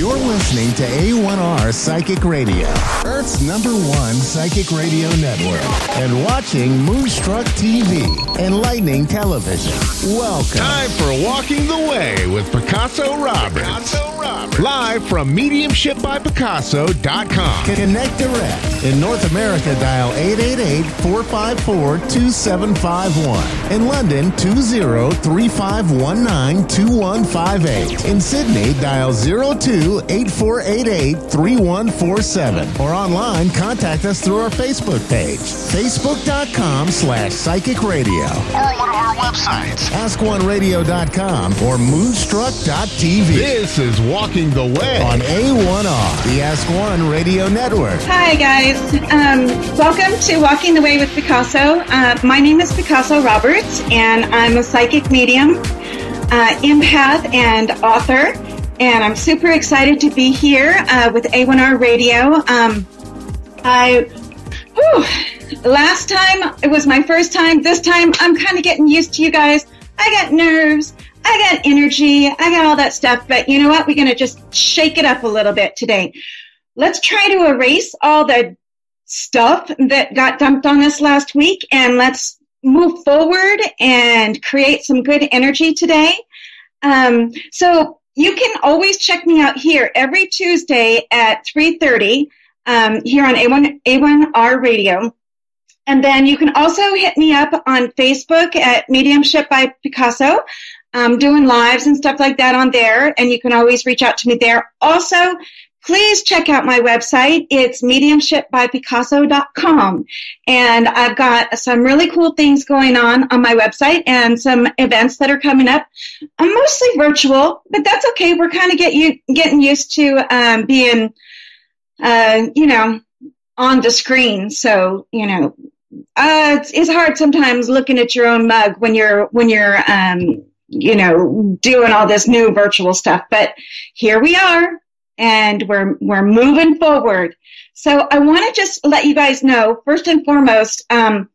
You're listening to A1R Psychic Radio, Earth's number one psychic radio network, and watching Moonstruck TV and Lightning Television. Welcome. Time for Walking the Way with Picasso Roberts. Picasso Roberts. Live from MediumshipByPicasso.com. Connect direct. In North America, dial 888-454-2751. In London, 20-3519-2158. In Sydney, dial 02-8488-3147. Or online, contact us through our Facebook page, facebook.com slash psychic radio. Or one of our websites. AskOneRadio.com or Moonstruck.tv. This is Walking the Way on A1R, the Ask One Radio Network. Hi, guys. Um, welcome to Walking the Way with Picasso. Uh, my name is Picasso Roberts, and I'm a psychic medium, uh, empath, and author. And I'm super excited to be here uh, with A1R Radio. Um, I, whew, last time it was my first time. This time I'm kind of getting used to you guys. I got nerves. I got energy. I got all that stuff. But you know what? We're going to just shake it up a little bit today. Let's try to erase all the stuff that got dumped on us last week and let's move forward and create some good energy today. Um, so you can always check me out here every Tuesday at 3.30 um, here on A1, A1R Radio. And then you can also hit me up on Facebook at Mediumship by Picasso. I'm doing lives and stuff like that on there, and you can always reach out to me there. Also, please check out my website. It's mediumshipbypicasso.com. And I've got some really cool things going on on my website and some events that are coming up. I'm mostly virtual, but that's okay. We're kind of get you, getting used to um, being, uh, you know, on the screen. So, you know, uh, it's, it's hard sometimes looking at your own mug when you're, when you're, um, you know, doing all this new virtual stuff. But here we are and we're we're moving forward. So I want to just let you guys know first and foremost. Um,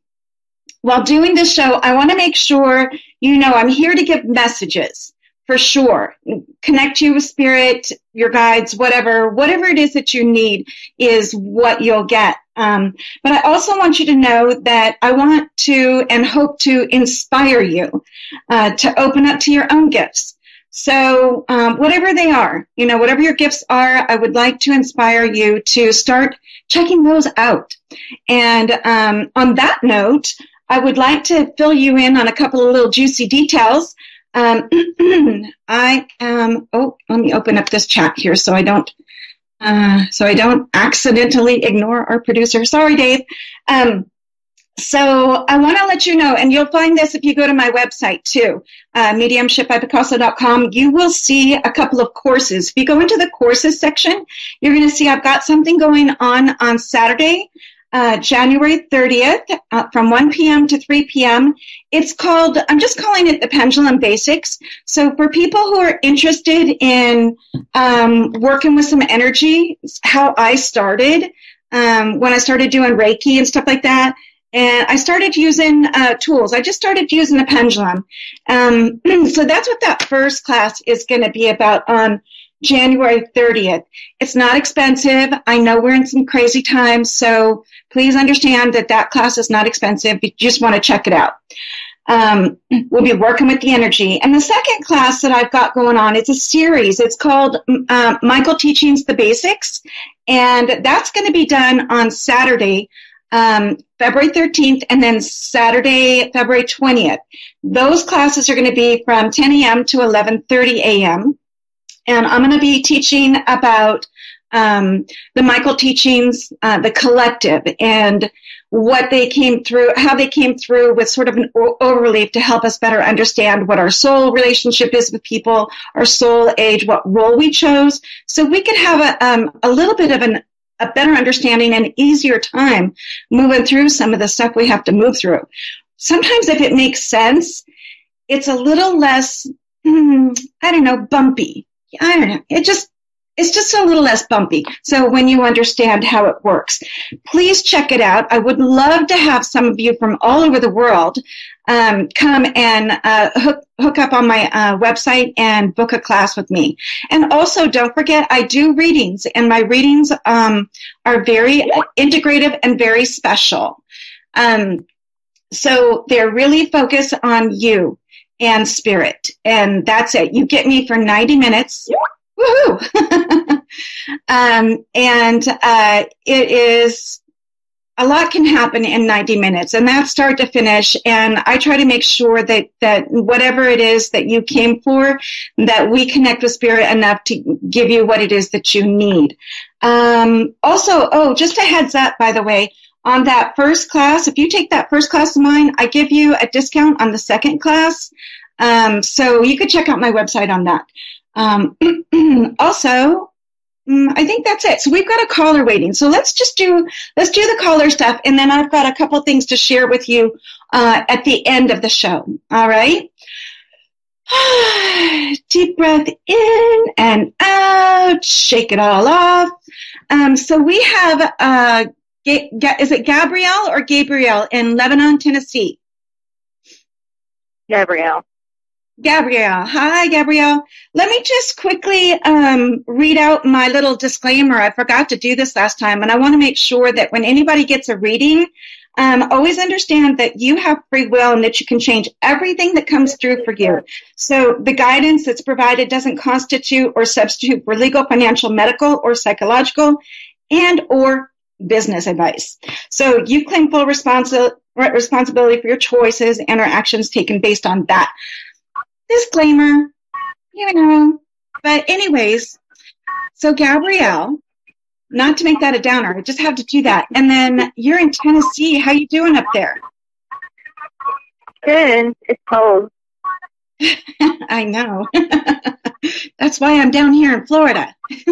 while doing this show, I want to make sure you know I'm here to give messages for sure. Connect you with spirit, your guides, whatever, whatever it is that you need is what you'll get. Um, but I also want you to know that I want to and hope to inspire you uh, to open up to your own gifts. So, um, whatever they are, you know, whatever your gifts are, I would like to inspire you to start checking those out. And um, on that note, I would like to fill you in on a couple of little juicy details. Um, I am. Oh, let me open up this chat here so I don't. Uh, so I don't accidentally ignore our producer. Sorry, Dave. Um, so I want to let you know, and you'll find this if you go to my website too, uh, mediumshipbypicasso.com. You will see a couple of courses. If you go into the courses section, you're going to see I've got something going on on Saturday, uh, January 30th, uh, from 1 p.m. to 3 p.m. It's called, I'm just calling it the Pendulum Basics. So for people who are interested in um, working with some energy, how I started um, when I started doing Reiki and stuff like that and I started using uh, tools. I just started using a pendulum. Um, so that's what that first class is going to be about on January 30th. It's not expensive. I know we're in some crazy times, so please understand that that class is not expensive. You just want to check it out. Um, we'll be working with the energy. And the second class that I've got going on, it's a series. It's called uh, Michael Teachings the Basics. And that's going to be done on Saturday, um, February 13th and then Saturday, February 20th. Those classes are going to be from 10 a.m. to 11:30 a.m. And I'm going to be teaching about um, the Michael teachings, uh, the collective, and what they came through, how they came through with sort of an overleaf to help us better understand what our soul relationship is with people, our soul age, what role we chose, so we could have a, um, a little bit of an a better understanding and easier time moving through some of the stuff we have to move through. Sometimes if it makes sense, it's a little less, I don't know, bumpy. I don't know. It just, it's just a little less bumpy. So when you understand how it works, please check it out. I would love to have some of you from all over the world um, come and uh, hook hook up on my uh, website and book a class with me. And also, don't forget, I do readings, and my readings um, are very integrative and very special. Um, so they're really focused on you and spirit, and that's it. You get me for ninety minutes. Woohoo! um, and uh, it is a lot can happen in 90 minutes and that's start to finish and i try to make sure that that whatever it is that you came for that we connect with spirit enough to give you what it is that you need um, also oh just a heads up by the way on that first class if you take that first class of mine i give you a discount on the second class um, so you could check out my website on that um, also Mm, I think that's it. So we've got a caller waiting. So let's just do let's do the caller stuff, and then I've got a couple things to share with you uh, at the end of the show. All right. Deep breath in and out. Shake it all off. Um, so we have uh, is it Gabrielle or Gabrielle in Lebanon, Tennessee? Gabrielle. Gabrielle. Hi, Gabrielle. Let me just quickly um, read out my little disclaimer. I forgot to do this last time, and I want to make sure that when anybody gets a reading, um, always understand that you have free will and that you can change everything that comes through for you. So the guidance that's provided doesn't constitute or substitute for legal, financial, medical, or psychological and or business advice. So you claim full responsi- responsibility for your choices and or actions taken based on that disclaimer, you know. But anyways, so Gabrielle, not to make that a downer, I just have to do that. And then you're in Tennessee. How you doing up there? Good. It's cold. I know. That's why I'm down here in Florida.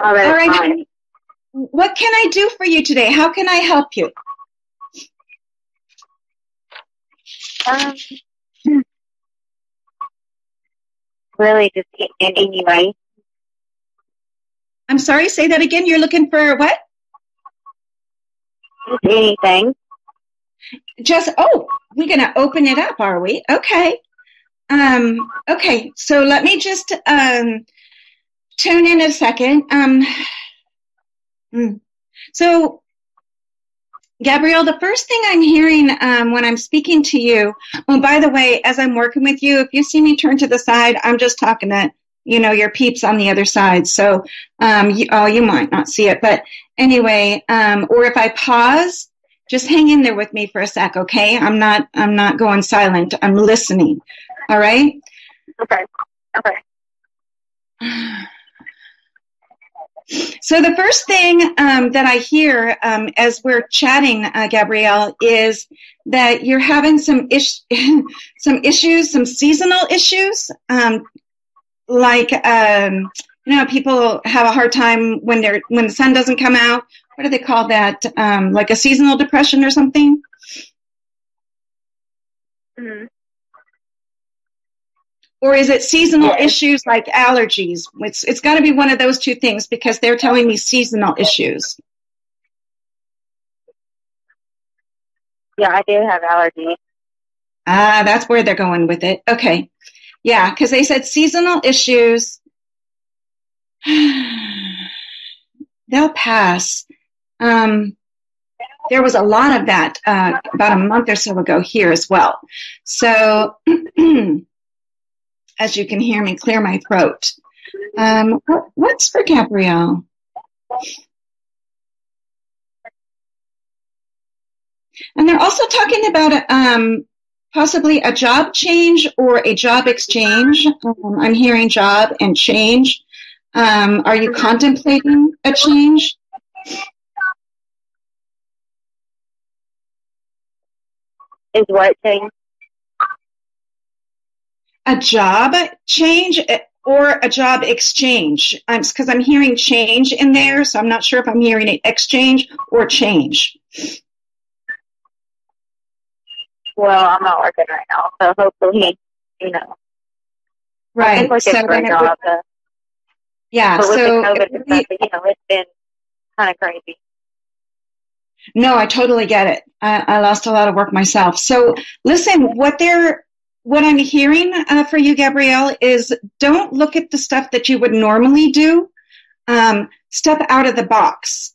All right. All right. What can I do for you today? How can I help you? Um, really just anyway. I'm sorry, say that again. You're looking for what? anything. Just oh, we're gonna open it up, are we? Okay. Um, okay, so let me just um, tune in a second. Um, hmm. so Gabrielle, the first thing I'm hearing um, when I'm speaking to you, oh, by the way, as I'm working with you, if you see me turn to the side, I'm just talking to, you know, your peeps on the other side. So, um, you, oh, you might not see it, but anyway, um, or if I pause, just hang in there with me for a sec, okay? I'm not, I'm not going silent. I'm listening. All right? Okay. Okay. So the first thing um, that I hear um, as we're chatting, uh, Gabrielle, is that you're having some ish- some issues, some seasonal issues, um, like um, you know, people have a hard time when they're when the sun doesn't come out. What do they call that? Um, like a seasonal depression or something? Mm-hmm. Or is it seasonal yeah. issues like allergies? It's it's got to be one of those two things because they're telling me seasonal issues. Yeah, I do have allergies. Ah, that's where they're going with it. Okay. Yeah, because they said seasonal issues. They'll pass. Um, there was a lot of that uh, about a month or so ago here as well. So as you can hear me clear my throat. Um, what's for Gabrielle? And they're also talking about um, possibly a job change or a job exchange. Um, I'm hearing job and change. Um, are you contemplating a change? Is what change? A job change or a job exchange because I'm, I'm, hearing change in there, so I'm not sure if I'm hearing an exchange or change. Well, I'm not working right now, so hopefully, you know. Right. so then it would, uh, Yeah. But so COVID and stuff, you know, it's been kind of crazy. No, I totally get it. I, I, lost a lot of work myself. So listen, what they're, what I'm hearing uh, for you, Gabrielle, is don't look at the stuff that you would normally do. Um, step out of the box.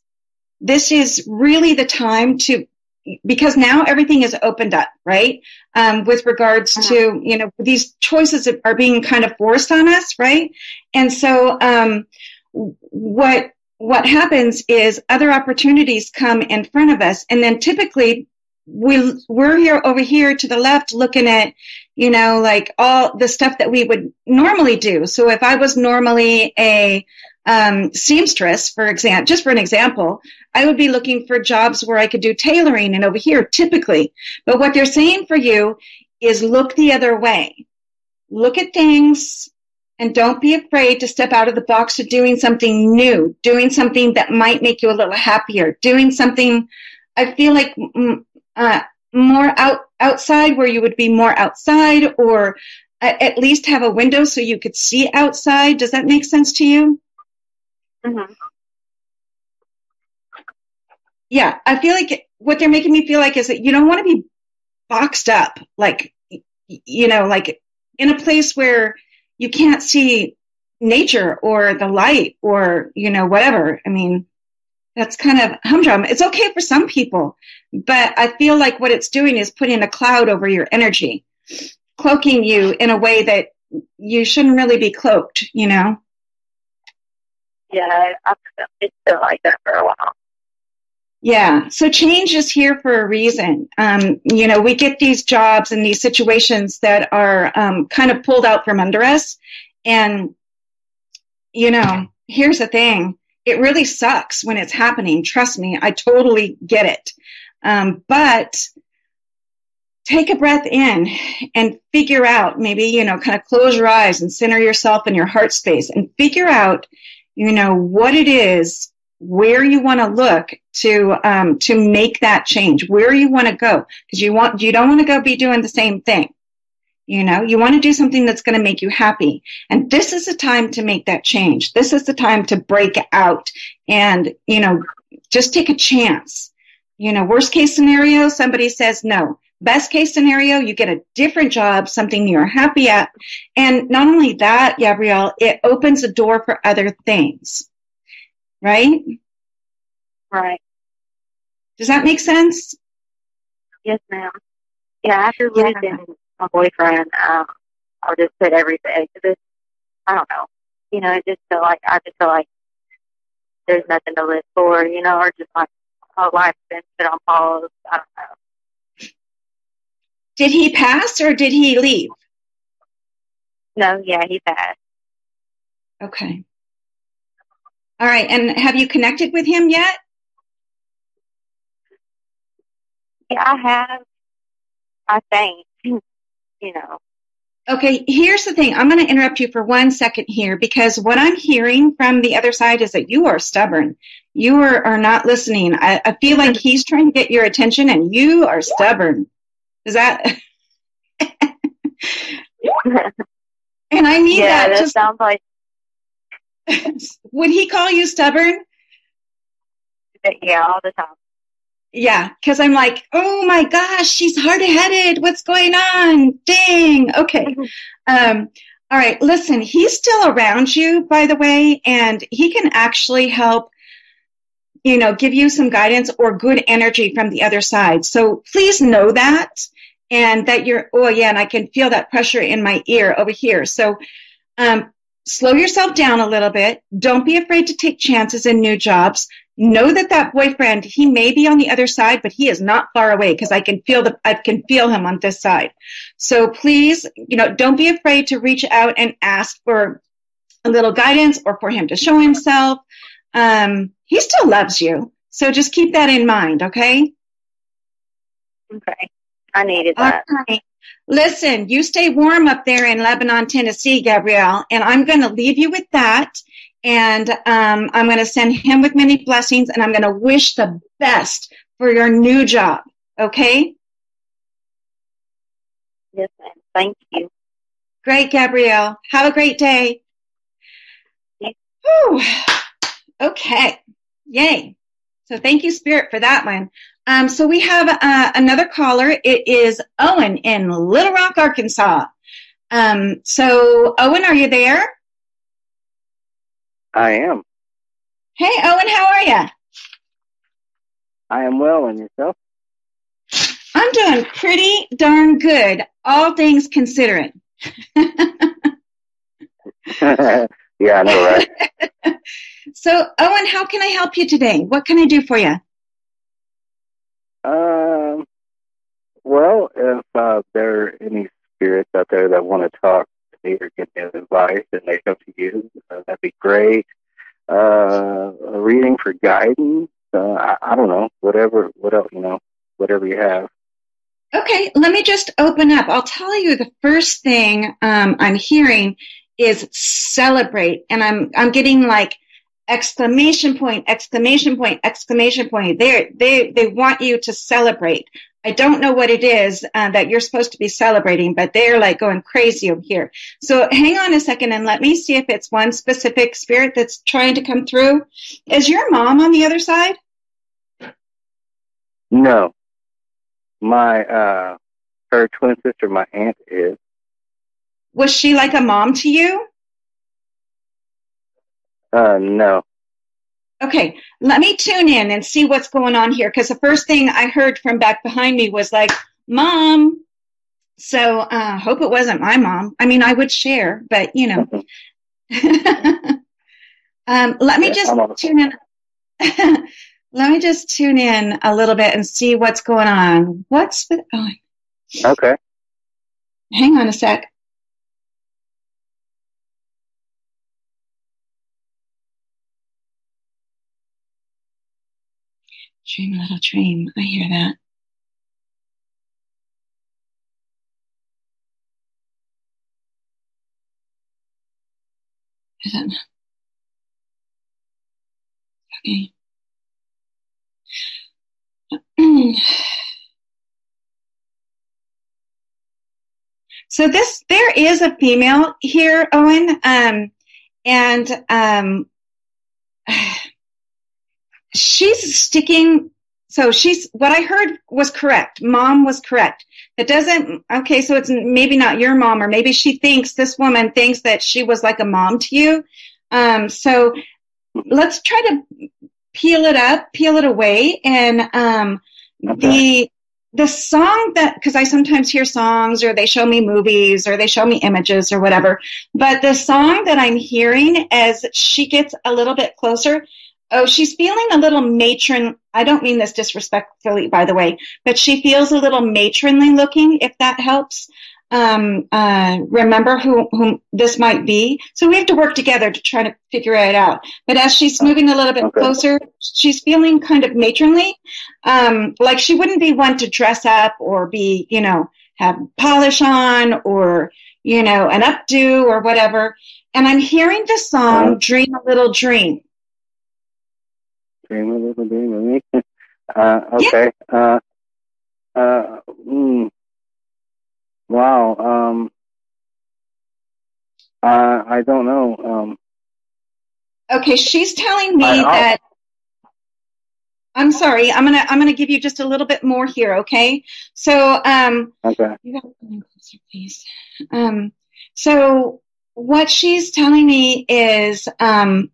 This is really the time to, because now everything is opened up, right? Um, with regards uh-huh. to, you know, these choices are being kind of forced on us, right? And so, um, what what happens is other opportunities come in front of us and then typically we we're here over here to the left looking at you know like all the stuff that we would normally do. So if i was normally a um, seamstress for example just for an example i would be looking for jobs where i could do tailoring and over here typically. But what they're saying for you is look the other way. Look at things and don't be afraid to step out of the box to doing something new, doing something that might make you a little happier, doing something, I feel like, uh, more out, outside where you would be more outside or at least have a window so you could see outside. Does that make sense to you? Mm-hmm. Yeah, I feel like what they're making me feel like is that you don't want to be boxed up, like, you know, like in a place where you can't see nature or the light or, you know, whatever. I mean, that's kind of humdrum. It's okay for some people, but I feel like what it's doing is putting a cloud over your energy, cloaking you in a way that you shouldn't really be cloaked, you know? Yeah, it's been like that for a while. Yeah. So change is here for a reason. Um, you know, we get these jobs and these situations that are um, kind of pulled out from under us. And, you know, here's the thing. It really sucks when it's happening. Trust me. I totally get it. Um, but take a breath in and figure out maybe, you know, kind of close your eyes and center yourself in your heart space and figure out, you know, what it is where you want to look to um, to make that change, where you want to go, because you want you don't want to go be doing the same thing. You know, you want to do something that's going to make you happy, and this is the time to make that change. This is the time to break out and you know just take a chance. You know, worst case scenario, somebody says no. Best case scenario, you get a different job, something you're happy at. And not only that, Gabrielle, it opens a door for other things right? Right. Does that make sense? Yes, ma'am. Yeah, after losing yeah. My boyfriend, um, I'll just put everything. This, I don't know. You know, it just feel like I just feel like there's nothing to live for. You know, or just like my life's been put on pause. I don't know. Did he pass or did he leave? No, yeah, he passed. Okay. All right. And have you connected with him yet? Yeah, I have. I think, you know. Okay, here's the thing. I'm going to interrupt you for one second here because what I'm hearing from the other side is that you are stubborn. You are, are not listening. I, I feel like mm-hmm. he's trying to get your attention and you are stubborn. Is that? and I need yeah, that. That sounds like Would he call you stubborn? Yeah, all the time. Yeah, because I'm like, oh my gosh, she's hard headed. What's going on? Dang. Okay. Mm-hmm. Um, all right. Listen, he's still around you, by the way, and he can actually help, you know, give you some guidance or good energy from the other side. So please know that and that you're, oh yeah, and I can feel that pressure in my ear over here. So, um, slow yourself down a little bit. Don't be afraid to take chances in new jobs. Know that that boyfriend, he may be on the other side, but he is not far away because I can feel the, I can feel him on this side. So please, you know, don't be afraid to reach out and ask for a little guidance or for him to show himself. Um, he still loves you. So just keep that in mind. Okay. Okay. I needed that. Listen, you stay warm up there in Lebanon, Tennessee, Gabrielle, and I'm going to leave you with that. And um, I'm going to send him with many blessings, and I'm going to wish the best for your new job. Okay? Yes, ma'am. Thank you. Great, Gabrielle. Have a great day. Whew. Okay. Yay. So thank you, Spirit, for that one. Um, so we have uh, another caller. It is Owen in Little Rock, Arkansas. Um, so Owen, are you there? I am. Hey, Owen, how are you? I am well, and yourself? I'm doing pretty darn good, all things considering. yeah, I know, right? so, Owen, how can I help you today? What can I do for you? Um, well, if uh, there are any spirits out there that want to talk or give me advice and they come to you, uh, that'd be great. Uh, a reading for guidance. Uh, I, I don't know, whatever, what else, you know, whatever you have. Okay, let me just open up. I'll tell you the first thing um, I'm hearing is celebrate, and I'm I'm getting like exclamation point, exclamation point, exclamation point. They they they want you to celebrate. I don't know what it is uh, that you're supposed to be celebrating, but they're like going crazy over here. So hang on a second and let me see if it's one specific spirit that's trying to come through. Is your mom on the other side? No. My uh her twin sister, my aunt is. Was she like a mom to you? Uh no. Okay, let me tune in and see what's going on here because the first thing I heard from back behind me was like, "Mom." So, uh, hope it wasn't my mom. I mean, I would share, but you know. um, let me Yeah, just I'm on the tune in. let me just tune in a little bit and see what's going on. What's with? Oh, Okay. hang on a sec. Dream, little dream. I hear that. Is it? Okay. So this, there is a female here, Owen, um, and um, she's sticking. So she's what I heard was correct. Mom was correct. It doesn't. Okay, so it's maybe not your mom, or maybe she thinks this woman thinks that she was like a mom to you. Um, so let's try to peel it up, peel it away, and um, the the song that because I sometimes hear songs or they show me movies or they show me images or whatever, but the song that I'm hearing as she gets a little bit closer, oh, she's feeling a little matron. I don't mean this disrespectfully, by the way, but she feels a little matronly looking. If that helps. Um, uh, remember who, who this might be. So we have to work together to try to figure it out. But as she's moving a little bit Okay. closer, she's feeling kind of matronly um, like she wouldn't be one to dress up or be, you know, have polish on or, you know, an updo or whatever. And I'm hearing the song Uh-huh. Dream a Little Dream. Dream a little dream of me. Uh, okay. Uh, uh, mm, wow. Um, uh, I don't know. Um, Okay, she's telling me I- that I'm sorry, I'm gonna I'm gonna give you just a little bit more here, okay? So um okay. You gotta come in closer, please. Um, so what she's telling me is um,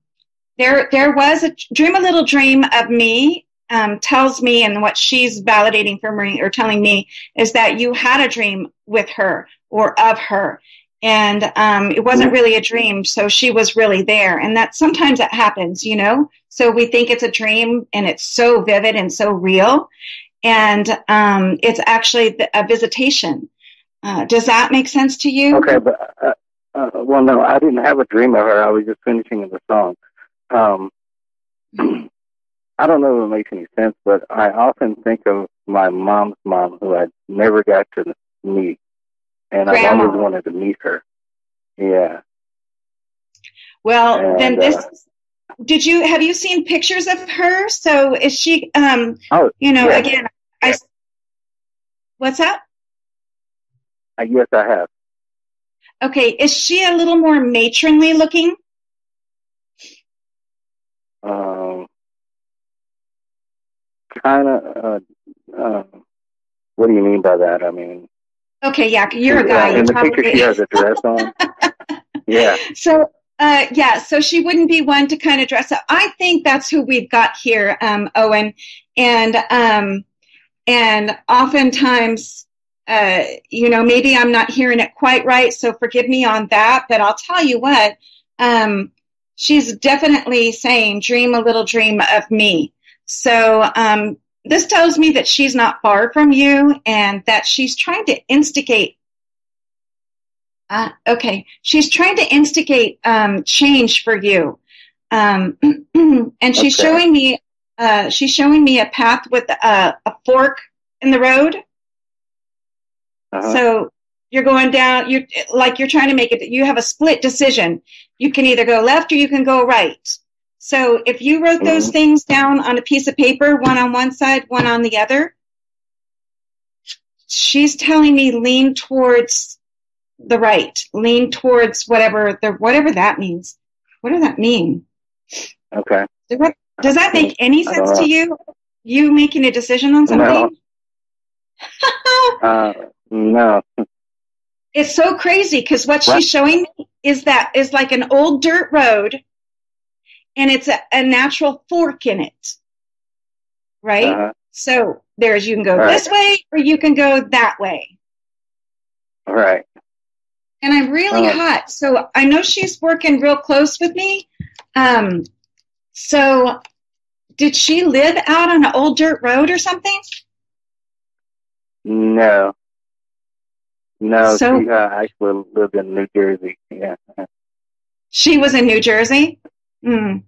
there there was a dream a little dream of me um, tells me and what she's validating for me or telling me is that you had a dream with her or of her and um, it wasn't really a dream so she was really there and that sometimes that happens you know so we think it's a dream and it's so vivid and so real and um, it's actually a visitation. Uh, does that make sense to you? Okay, but uh, uh, well, no, I didn't have a dream of her. I was just finishing the song. Um, I don't know if it makes any sense, but I often think of my mom's mom, who I never got to meet, and I've always wanted to meet her. Yeah. Well, And, then this. uh, did you have you seen pictures of her? So is she? Um, Oh, you know, again, I. What's that? I guess I have. Okay, is she a little more matronly looking? um, kind of. Uh, uh, what do you mean by that? I mean. Okay, yeah, you're a guy. Yeah, in the probably... picture, she has a dress on. yeah. So uh, yeah, so she wouldn't be one to kind of dress up. I think that's who we've got here, um, Owen, and um, and oftentimes, uh, you know, maybe I'm not hearing it quite right, so forgive me on that. But I'll tell you what, um, she's definitely saying, "Dream a little dream of me." So um, this tells me that she's not far from you and that she's trying to instigate. Uh, okay, she's trying to instigate um, change for you, um, and she's Okay. showing me. Uh, she's showing me a path with a, a fork in the road. Uh-huh. So you're going down. You're like you're trying to make it. You have a split decision. You can either go left or you can go right. So if you wrote those Mhm. things down on a piece of paper, one on one side, one on the other, she's telling me lean towards the right, lean towards whatever the whatever that means. What does that mean? okay. Does that, does that make any sense to you? You making a decision on something? Uh, no. it's so crazy because what What? she's showing me is that is like an old dirt road and it's a, a natural fork in it right Uh-huh. so there's you can go Right. this way or you can go that way All right. and i'm really Oh. hot so i know she's working real close with me um so did she live out on an old dirt road or something No. No, So- she uh, actually lived in New Jersey. Yeah. she was in new jersey Hmm.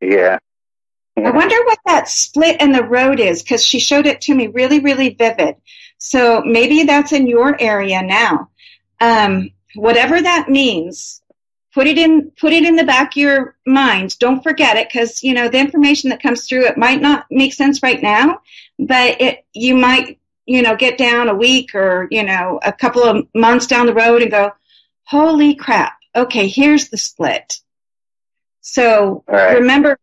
Yeah. I wonder what that split in the road is because she showed it to me really, really vivid. So maybe that's in your area now. Um, whatever that means, put it in put it in the back of your mind. Don't forget it because you know the information that comes through it might not make sense right now, but it you might you know get down a week or you know a couple of months down the road and go, holy crap! Okay, here's the split. So All right. remember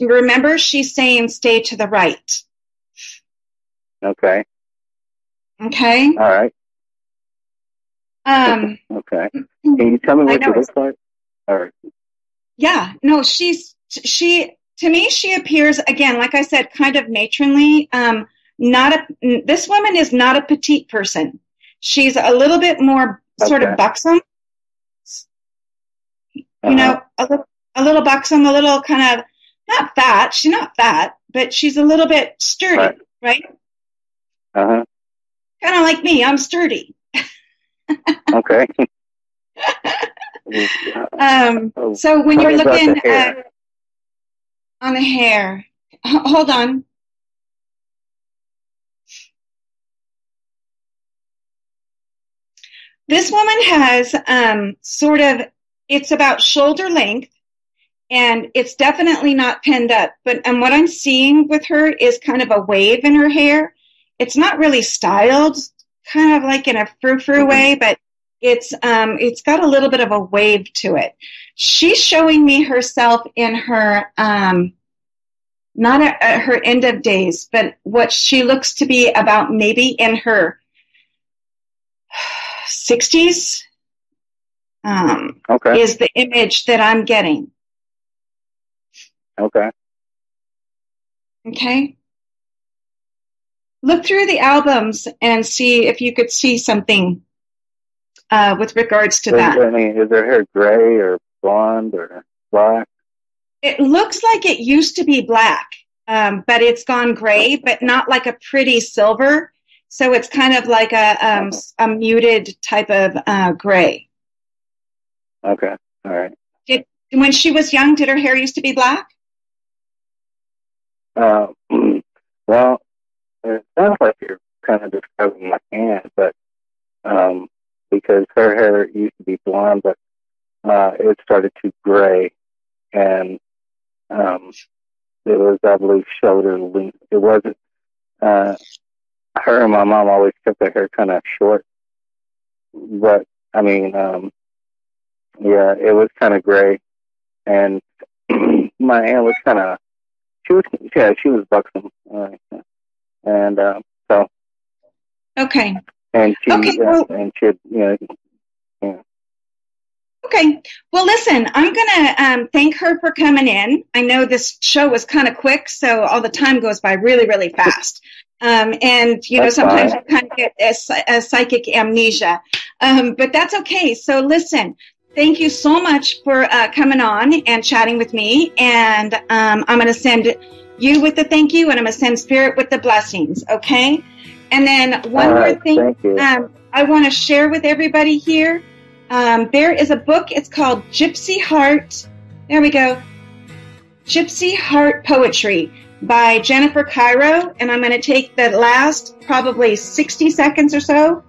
remember she's saying stay to the right Okay. okay All right. um Okay. Can you tell me what she looks like? Or yeah no she's she to me she appears again like i said kind of matronly um not a this woman is not a petite person she's a little bit more sort of buxom you uh-huh. know a little, a little buxom a little kind of not fat she's not fat but she's a little bit sturdy Right. right? Uh-huh. kind of like me i'm sturdy Okay. Um, Oh, so when you're looking at on the hair, hold on. This woman has um, sort of it's about shoulder length, and it's definitely not pinned up. But and what I'm seeing with her is kind of a wave in her hair. It's not really styled, kind of like in a frou frou Mhm. way, but it's um, it's got a little bit of a wave to it. She's showing me herself in her um, not at her end of days, but what she looks to be about maybe in her 60s um, Okay. is the image that I'm getting. Okay. Okay. Look through the albums and see if you could see something uh, with regards to Is- that. Mean, is her hair gray or blonde or black? It looks like it used to be black, um, but it's gone gray, but not like a pretty silver. So it's kind of like a um, a muted type of uh, gray. Okay. All right. When she was young, did her hair used to be black? Uh, well, it sounds like you're kind of describing my aunt, but um, because her hair used to be blonde, but uh, it started to gray, and um, it was, I believe, shoulder length. It wasn't. Uh, her and my mom always kept their hair kind of short, but I mean, um, yeah, it was kind of gray, and my aunt was kind of she was yeah she was buxom. Uh, and uh, so Okay. and she Okay, well- and she you know Okay. Well, listen, I'm going to um, thank her for coming in. I know this show was kind of quick, so all the time goes by really, really fast. Um, and, you know, sometimes fine. I kind of get a, a psychic amnesia. Um, but that's okay. So listen, thank you so much for uh, coming on and chatting with me. And um, I'm going to send you with the thank you, and I'm going to send Spirit with the blessings, okay? And then one All more thing you. um, I want to share with everybody here. Um, there is a book. It's called Gypsy Heart. There we go. Gypsy Heart Poetry by Jennifer Cairo. And I'm going to take the last probably 60 seconds or so.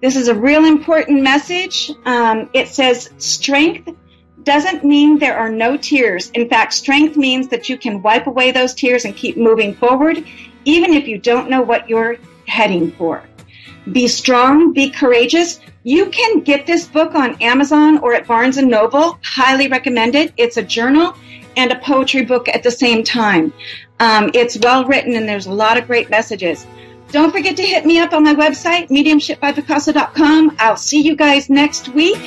This is a real important message. Um, it says, Strength doesn't mean there are no tears. In fact, strength means that you can wipe away those tears and keep moving forward, even if you don't know what you're heading for. Be strong, be courageous. You can get this book on Amazon or at Barnes and Noble. Highly recommend it. It's a journal and a poetry book at the same time. Um, it's well written and there's a lot of great messages. Don't forget to hit me up on my website, mediumshipbypicasso.com. I'll see you guys next week.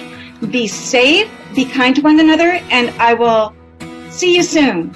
Be safe, be kind to one another, and I will see you soon.